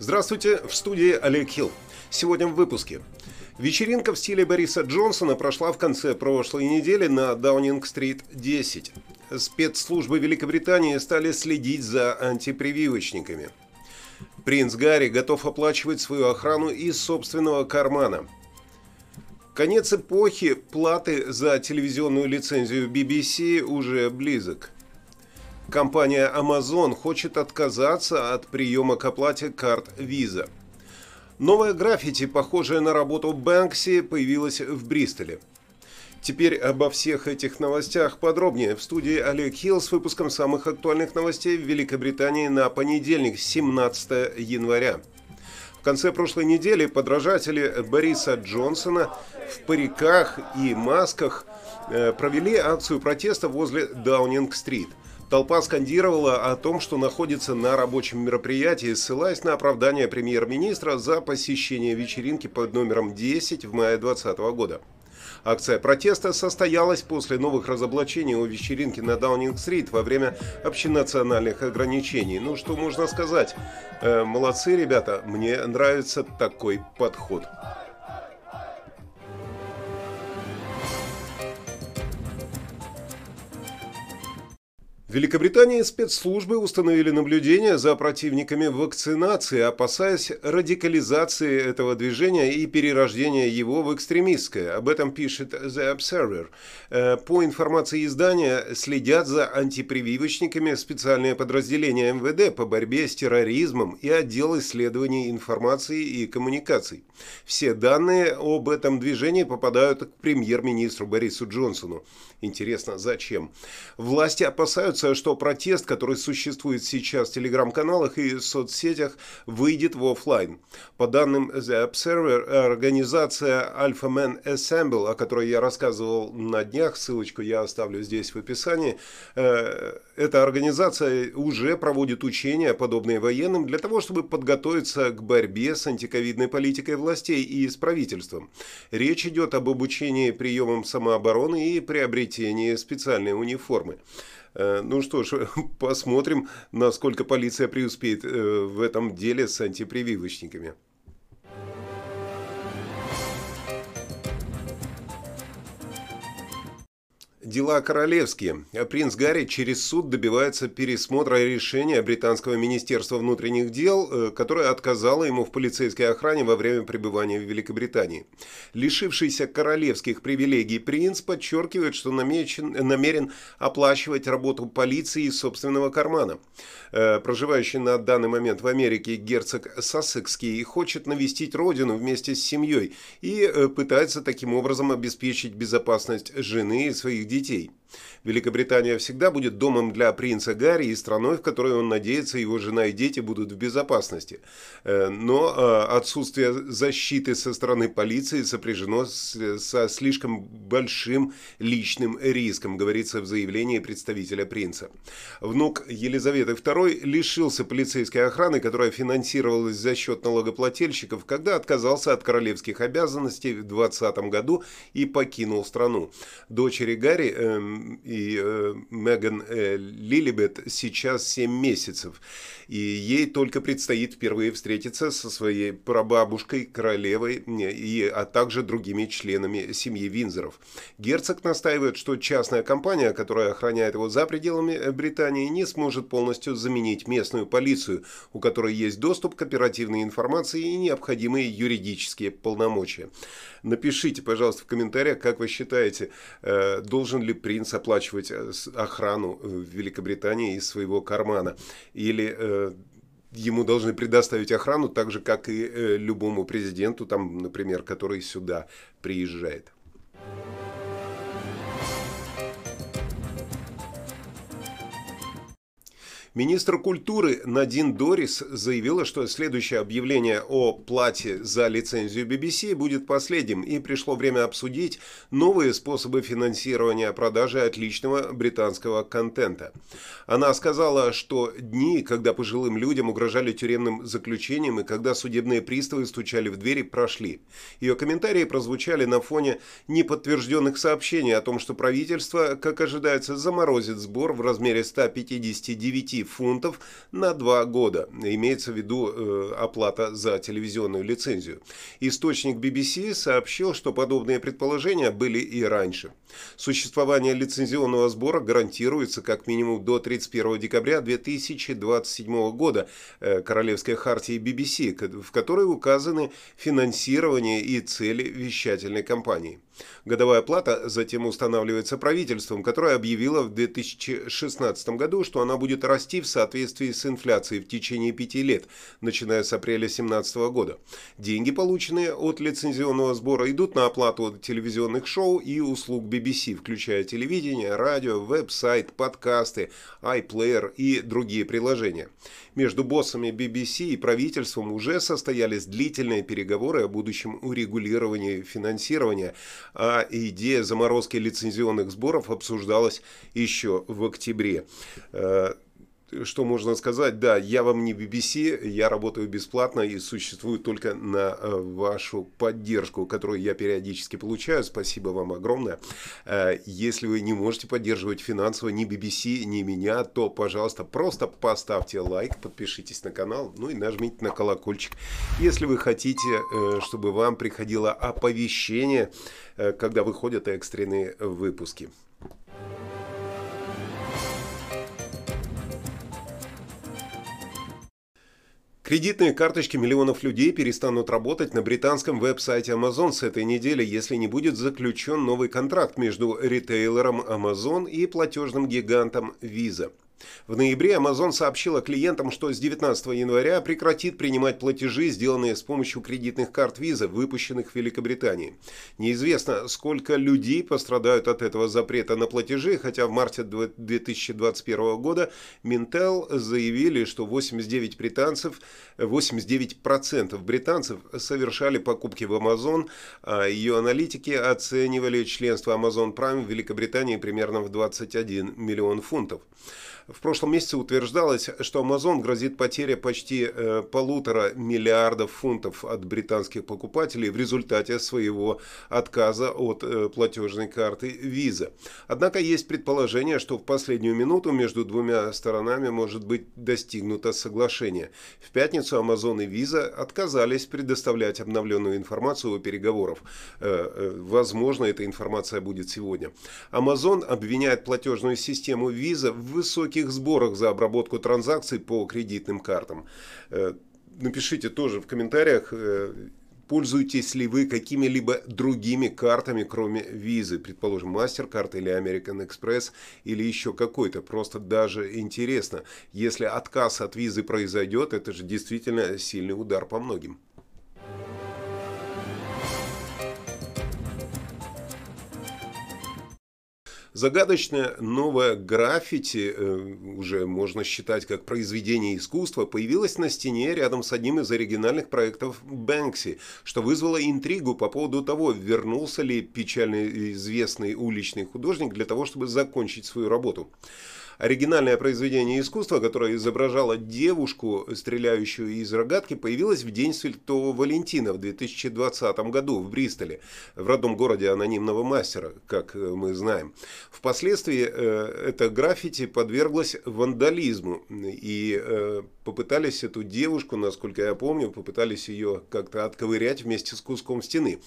Здравствуйте, в студии Олег Хилл. Сегодня в выпуске. Вечеринка в стиле Бориса Джонсона прошла в конце прошлой недели на Даунинг-стрит 10. Спецслужбы Великобритании стали следить за антипрививочниками. Принц Гарри готов оплачивать свою охрану из собственного кармана. Конец эпохи платы за телевизионную лицензию BBC уже близок. Компания Amazon хочет отказаться от приема к оплате карт Visa. Новая граффити, похожая на работу Бэнкси, появилась в Бристоле. Теперь обо всех этих новостях подробнее в студии Олег Хилл с выпуском самых актуальных новостей в Великобритании на понедельник, 17 января. В конце прошлой недели подражатели Бориса Джонсона в париках и масках э, провели акцию протеста возле Даунинг-стрит – Толпа скандировала о том, что находится на рабочем мероприятии, ссылаясь на оправдание премьер-министра за посещение вечеринки под номером 10 в мае 2020 года. Акция протеста состоялась после новых разоблачений о вечеринке на Даунинг-стрит во время общенациональных ограничений. Ну, что можно сказать? Э, молодцы, ребята, мне нравится такой подход. Великобритании спецслужбы установили наблюдение за противниками вакцинации, опасаясь радикализации этого движения и перерождения его в экстремистское. Об этом пишет The Observer. Э, по информации издания, следят за антипрививочниками специальные подразделения МВД по борьбе с терроризмом и отдел исследований информации и коммуникаций. Все данные об этом движении попадают к премьер-министру Борису Джонсону. Интересно, зачем? Власти опасаются, что протест, который существует сейчас в телеграм-каналах и соцсетях, выйдет в офлайн. По данным The Observer, организация Alpha Man Assemble, о которой я рассказывал на днях, ссылочку я оставлю здесь в описании, э, эта организация уже проводит учения, подобные военным, для того, чтобы подготовиться к борьбе с антиковидной политикой властей и с правительством. Речь идет об обучении приемам самообороны и приобретении специальной униформы. Э, ну что ж, посмотрим, насколько полиция преуспеет э, в этом деле с антипрививочниками. Дела королевские. Принц Гарри через суд добивается пересмотра решения британского министерства внутренних дел, э, которое отказало ему в полицейской охране во время пребывания в Великобритании. Лишившийся королевских привилегий принц подчеркивает, что намечен, намерен оплачивать работу полиции из собственного кармана. Э, проживающий на данный момент в Америке герцог Сассекский хочет навестить родину вместе с семьей и э, пытается таким образом обеспечить безопасность жены и своих детей детей. Великобритания всегда будет домом для принца Гарри и страной, в которой он надеется, его жена и дети будут в безопасности. Э, но э, отсутствие защиты со стороны полиции сопряжено со слишком большим личным риском, говорится в заявлении представителя принца. Внук Елизаветы II лишился полицейской охраны, которая финансировалась за счет налогоплательщиков, когда отказался от королевских обязанностей в 2020 году и покинул страну. Дочери Гарри эм, и э, Меган э, Лилибет сейчас 7 месяцев. И ей только предстоит впервые встретиться со своей прабабушкой, королевой, и, а также другими членами семьи Винзоров. Герцог настаивает, что частная компания, которая охраняет его за пределами Британии, не сможет полностью заменить местную полицию, у которой есть доступ к оперативной информации и необходимые юридические полномочия. Напишите, пожалуйста, в комментариях, как вы считаете, э, должен ли принц оплачивать э, охрану в Великобритании из своего кармана? Или э, ему должны предоставить охрану так же, как и любому президенту, там, например, который сюда приезжает? Министр культуры Надин Дорис заявила, что следующее объявление о плате за лицензию BBC будет последним, и пришло время обсудить новые способы финансирования продажи отличного британского контента. Она сказала, что дни, когда пожилым людям угрожали тюремным заключением и когда судебные приставы стучали в двери, прошли. Ее комментарии прозвучали на фоне неподтвержденных сообщений о том, что правительство, как ожидается, заморозит сбор в размере 159 фунтов на два года. Имеется в виду э, оплата за телевизионную лицензию. Источник BBC сообщил, что подобные предположения были и раньше. Существование лицензионного сбора гарантируется как минимум до 31 декабря 2027 года э, Королевской хартии BBC, в которой указаны финансирование и цели вещательной кампании. Годовая плата затем устанавливается правительством, которое объявило в 2016 году, что она будет расти в соответствии с инфляцией в течение пяти лет, начиная с апреля 2017 года. Деньги, полученные от лицензионного сбора, идут на оплату телевизионных шоу и услуг BBC, включая телевидение, радио, веб-сайт, подкасты, iPlayer и другие приложения. Между боссами BBC и правительством уже состоялись длительные переговоры о будущем урегулировании финансирования, а идея заморозки лицензионных сборов обсуждалась еще в октябре. Что можно сказать? Да, я вам не BBC, я работаю бесплатно и существую только на э, вашу поддержку, которую я периодически получаю. Спасибо вам огромное. Э, если вы не можете поддерживать финансово ни BBC, ни меня, то, пожалуйста, просто поставьте лайк, подпишитесь на канал, ну и нажмите на колокольчик. Если вы хотите, э, чтобы вам приходило оповещение, когда выходят экстренные выпуски. Кредитные карточки миллионов людей перестанут работать на британском веб-сайте Amazon с этой недели, если не будет заключен новый контракт между ритейлером Amazon и платежным гигантом Visa. В ноябре Amazon сообщила клиентам, что с 19 января прекратит принимать платежи, сделанные с помощью кредитных карт Visa, выпущенных в Великобритании. Неизвестно, сколько людей пострадают от этого запрета на платежи, хотя в марте 2021 года Mintel заявили, что 89 британцев, 89% британцев совершали покупки в Amazon, а ее аналитики оценивали членство Amazon Prime в Великобритании примерно в 21 миллион фунтов. В прошлом месяце утверждалось, что Amazon грозит потеря почти э, полутора миллиардов фунтов от британских покупателей в результате своего отказа от э, платежной карты Visa. Однако есть предположение, что в последнюю минуту между двумя сторонами может быть достигнуто соглашение. В пятницу Amazon и Visa отказались предоставлять обновленную информацию о переговорах. Э, э, возможно, эта информация будет сегодня. Amazon обвиняет платежную систему Visa в высоких высоких сборах за обработку транзакций по кредитным картам. Э, напишите тоже в комментариях, э, пользуетесь ли вы какими-либо другими картами, кроме визы, предположим, MasterCard или American Express или еще какой-то. Просто даже интересно, если отказ от визы произойдет, это же действительно сильный удар по многим. Загадочное новое граффити, э, уже можно считать как произведение искусства, появилось на стене рядом с одним из оригинальных проектов Бэнкси, что вызвало интригу по поводу того, вернулся ли печально известный уличный художник для того, чтобы закончить свою работу оригинальное произведение искусства, которое изображало девушку, стреляющую из рогатки, появилось в День Святого Валентина в 2020 году в Бристоле, в родном городе анонимного мастера, как мы знаем. Впоследствии э, это граффити подверглось вандализму, и э, попытались эту девушку, насколько я помню, попытались ее как-то отковырять вместе с куском стены.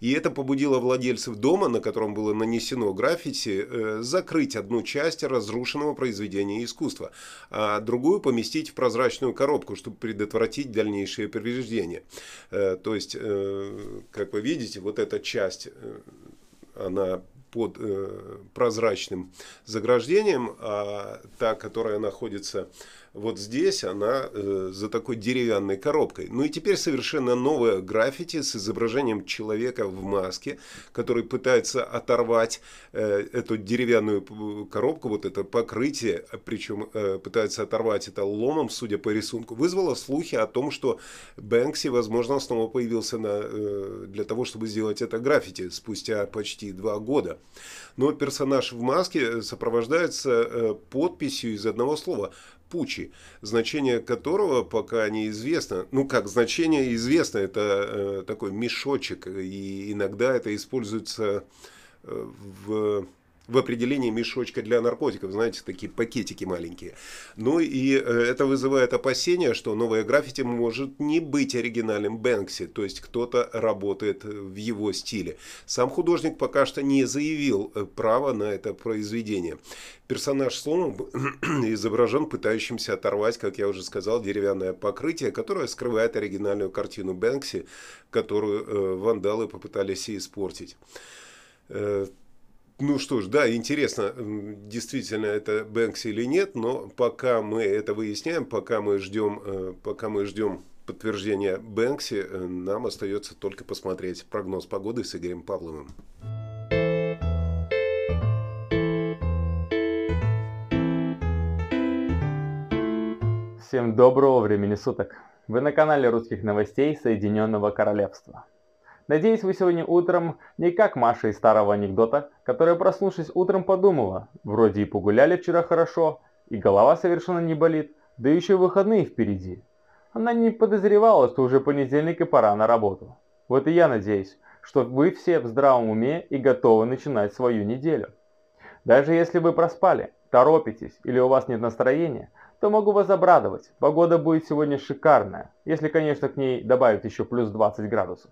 И это побудило владельцев дома, на котором было нанесено граффити, э, закрыть одну часть разрушенного произведения искусства, а другую поместить в прозрачную коробку, чтобы предотвратить дальнейшее повреждения. Э, то есть, э, как вы видите, вот эта часть, она под прозрачным заграждением, а та, которая находится вот здесь она э, за такой деревянной коробкой. Ну и теперь совершенно новое граффити с изображением человека в маске, который пытается оторвать э, эту деревянную коробку, вот это покрытие, причем э, пытается оторвать это ломом, судя по рисунку, вызвало слухи о том, что Бэнкси, возможно, снова появился на, э, для того, чтобы сделать это граффити спустя почти два года. Но персонаж в маске сопровождается э, подписью из одного слова – Пучи, значение которого пока неизвестно. Ну как, значение известно, это э, такой мешочек, и иногда это используется э, в в определении мешочка для наркотиков, знаете, такие пакетики маленькие. Ну и это вызывает опасения, что новое граффити может не быть оригинальным Бэнкси, то есть кто-то работает в его стиле. Сам художник пока что не заявил права на это произведение. Персонаж слома изображен пытающимся оторвать, как я уже сказал, деревянное покрытие, которое скрывает оригинальную картину Бэнкси, которую вандалы попытались испортить. Ну что ж, да, интересно, действительно это Бэнкси или нет, но пока мы это выясняем, пока мы ждем, э, пока мы ждем подтверждения Бэнкси, э, нам остается только посмотреть прогноз погоды с Игорем Павловым. Всем доброго времени суток! Вы на канале русских новостей Соединенного Королевства. Надеюсь, вы сегодня утром не как Маша из старого анекдота, которая, проснувшись утром, подумала, вроде и погуляли вчера хорошо, и голова совершенно не болит, да еще выходные впереди. Она не подозревала, что уже понедельник и пора на работу. Вот и я надеюсь, что вы все в здравом уме и готовы начинать свою неделю. Даже если вы проспали, торопитесь или у вас нет настроения, то могу вас обрадовать. Погода будет сегодня шикарная, если, конечно, к ней добавить еще плюс 20 градусов.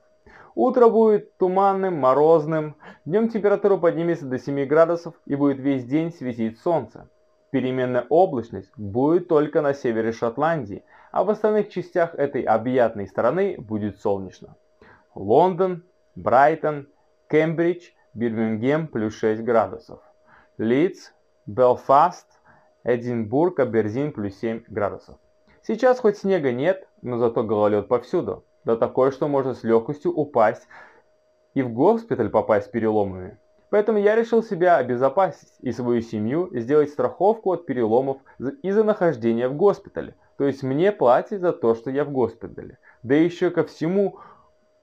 Утро будет туманным, морозным, днем температура поднимется до 7 градусов и будет весь день светить солнце. Переменная облачность будет только на севере Шотландии, а в остальных частях этой объятной страны будет солнечно. Лондон, Брайтон, Кембридж, Бирмингем плюс 6 градусов. Лидс, Белфаст, Эдинбург, Абердин плюс 7 градусов. Сейчас хоть снега нет, но зато гололед повсюду да такое, что можно с легкостью упасть и в госпиталь попасть с переломами. Поэтому я решил себя обезопасить и свою семью сделать страховку от переломов из-за нахождения в госпитале. То есть мне платят за то, что я в госпитале. Да еще ко всему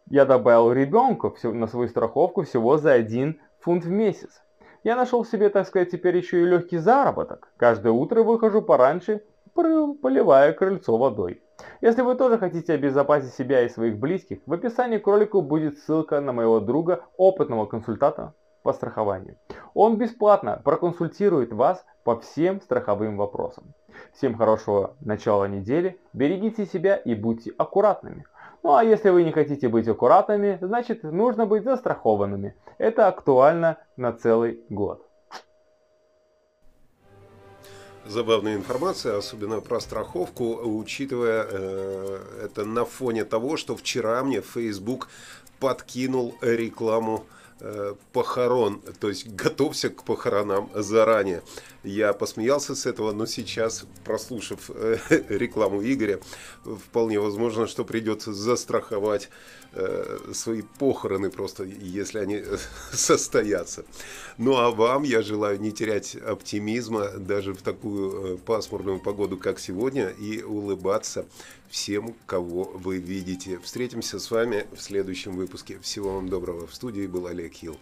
я добавил ребенка на свою страховку всего за один фунт в месяц. Я нашел себе, так сказать, теперь еще и легкий заработок. Каждое утро выхожу пораньше, поливая крыльцо водой. Если вы тоже хотите обезопасить себя и своих близких, в описании к ролику будет ссылка на моего друга, опытного консультанта по страхованию. Он бесплатно проконсультирует вас по всем страховым вопросам. Всем хорошего начала недели, берегите себя и будьте аккуратными. Ну а если вы не хотите быть аккуратными, значит нужно быть застрахованными. Это актуально на целый год забавная информация, особенно про страховку, учитывая э, это на фоне того, что вчера мне Facebook подкинул рекламу э, похорон, то есть готовься к похоронам заранее. Я посмеялся с этого, но сейчас, прослушав э, рекламу Игоря, вполне возможно, что придется застраховать свои похороны просто, если они состоятся. Ну а вам я желаю не терять оптимизма даже в такую пасмурную погоду, как сегодня, и улыбаться всем, кого вы видите. Встретимся с вами в следующем выпуске. Всего вам доброго. В студии был Олег Хилл.